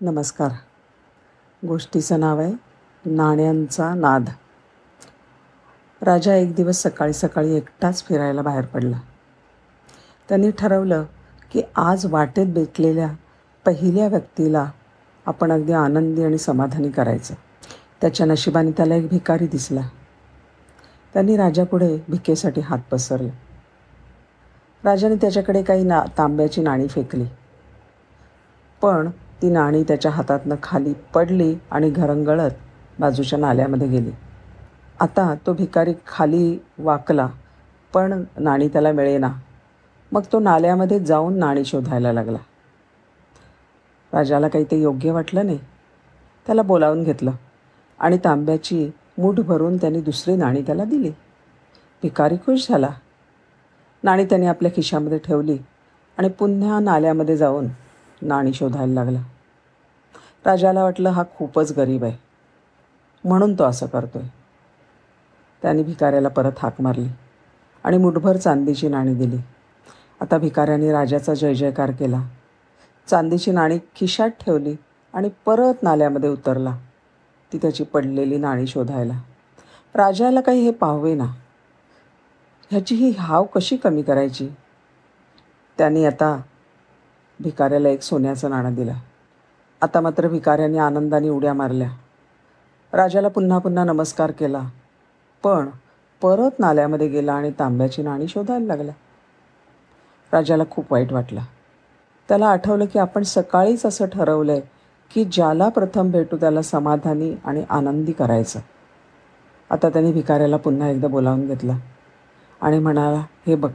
नमस्कार. गोष्टीचं नाव आहे नाण्यांचा नाद. राजा एक दिवस सकाळी सकाळी एकटाच फिरायला बाहेर पडला. त्यांनी ठरवलं की आज वाटेत भेटलेल्या पहिल्या व्यक्तीला आपण अगदी आनंदी आणि समाधानी करायचं. त्याच्या नशिबाने त्याला एक भिकारी दिसला. त्यांनी राजापुढे भिकेसाठी हात पसरले. राजाने त्याच्याकडे काही ना तांब्याची नाणी फेकली. पण ती नाणी त्याच्या हातातनं खाली पडली आणि घरंगळत बाजूच्या नाल्यामध्ये गेली. आता तो भिकारी खाली वाकला पण नाणी त्याला मिळेना. मग तो नाल्यामध्ये जाऊन नाणी शोधायला लागला. राजाला काही ते योग्य वाटलं नाही. त्याला बोलावून घेतलं आणि तांब्याची मूठ भरून त्यांनी दुसरी नाणी त्याला दिली. भिकारी खुश झाला. नाणी त्याने आपल्या खिशामध्ये ठेवली आणि पुन्हा नाल्यामध्ये जाऊन नाणी शोधायला लागला. राजाला वाटलं हा खूपच गरीब आहे. म्हणून तो असं करतो आहे त्याने भिकाऱ्याला परत हाक मारली आणि मुठभर चांदीची नाणी दिली. आता भिकाऱ्याने राजाचा जय जयकार केला. चांदीची नाणी खिशात ठेवली आणि परत नाल्यामध्ये उतरला. ती त्याची पडलेली नाणी शोधायला. राजाला काही हे पाहावे ना ह्याची ही हाव कशी कमी करायची? त्याने आता भिकाऱ्याला एक सोन्याचं नाणं दिलं. आता मात्र भिकाऱ्याने आनंदाने उड्या मारल्या. राजाला पुन्हा पुन्हा नमस्कार केला. पण परत नाल्यामध्ये गेला आणि तांब्याची नाणी शोधायला लागला. राजाला खूप वाईट वाटलं. त्याला आठवलं की आपण सकाळीच असं ठरवलं आहे की ज्याला प्रथम भेटू त्याला समाधानी आणि आनंदी करायचं. आता त्याने भिकाऱ्याला पुन्हा एकदा बोलावून घेतलं आणि म्हणाला हे बघ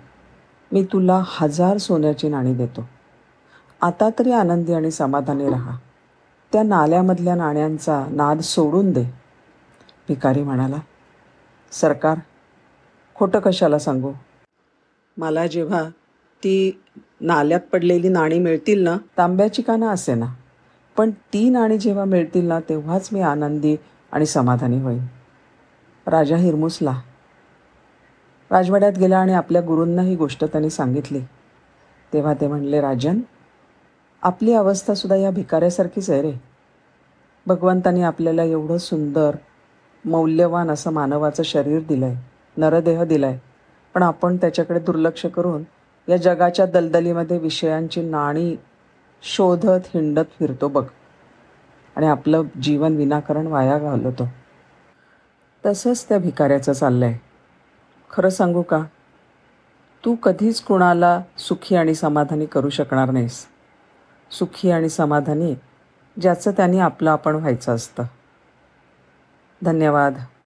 मी तुला हजार सोन्याची नाणी देतो. आता तरी आनंदी आणि समाधानी राहा. त्या नाल्यामधल्या नाण्यांचा नाद सोडून दे. भिकारी म्हणाला सरकार खोटं कशाला सांगू? मला जेव्हा ती नाल्यात पडलेली नाणी मिळतील ना? तांब्याची का ना असे ना पण ती नाणी जेव्हा मिळतील ना तेव्हाच मी आनंदी आणि समाधानी होईन. राजा हिरमुसला. राजवाड्यात गेला आणि आपल्या गुरूंना ही गोष्ट त्यांनी सांगितली. तेव्हा ते म्हणले राजन आपली अवस्थासुद्धा या भिकाऱ्यासारखीच आहे रे. भगवंतानी आपल्याला एवढं सुंदर मौल्यवान असं मानवाचं शरीर दिलं आहे नरदेह दिला आहे पण आपण त्याच्याकडे दुर्लक्ष करून या जगाच्या दलदलीमध्ये विषयांची नाणी शोधत हिंडत फिरतो बघ. आणि आपलं जीवन विनाकारण वाया घालवतो. तसंच त्या भिकाऱ्याचं चाललं आहे खरं सांगू का? तू कधीच कुणाला सुखी आणि समाधानी करू शकणार नाहीस. सुखी आणि समाधानी ज्याचं त्यांनी आपलं आपण व्हायचं असतं. धन्यवाद.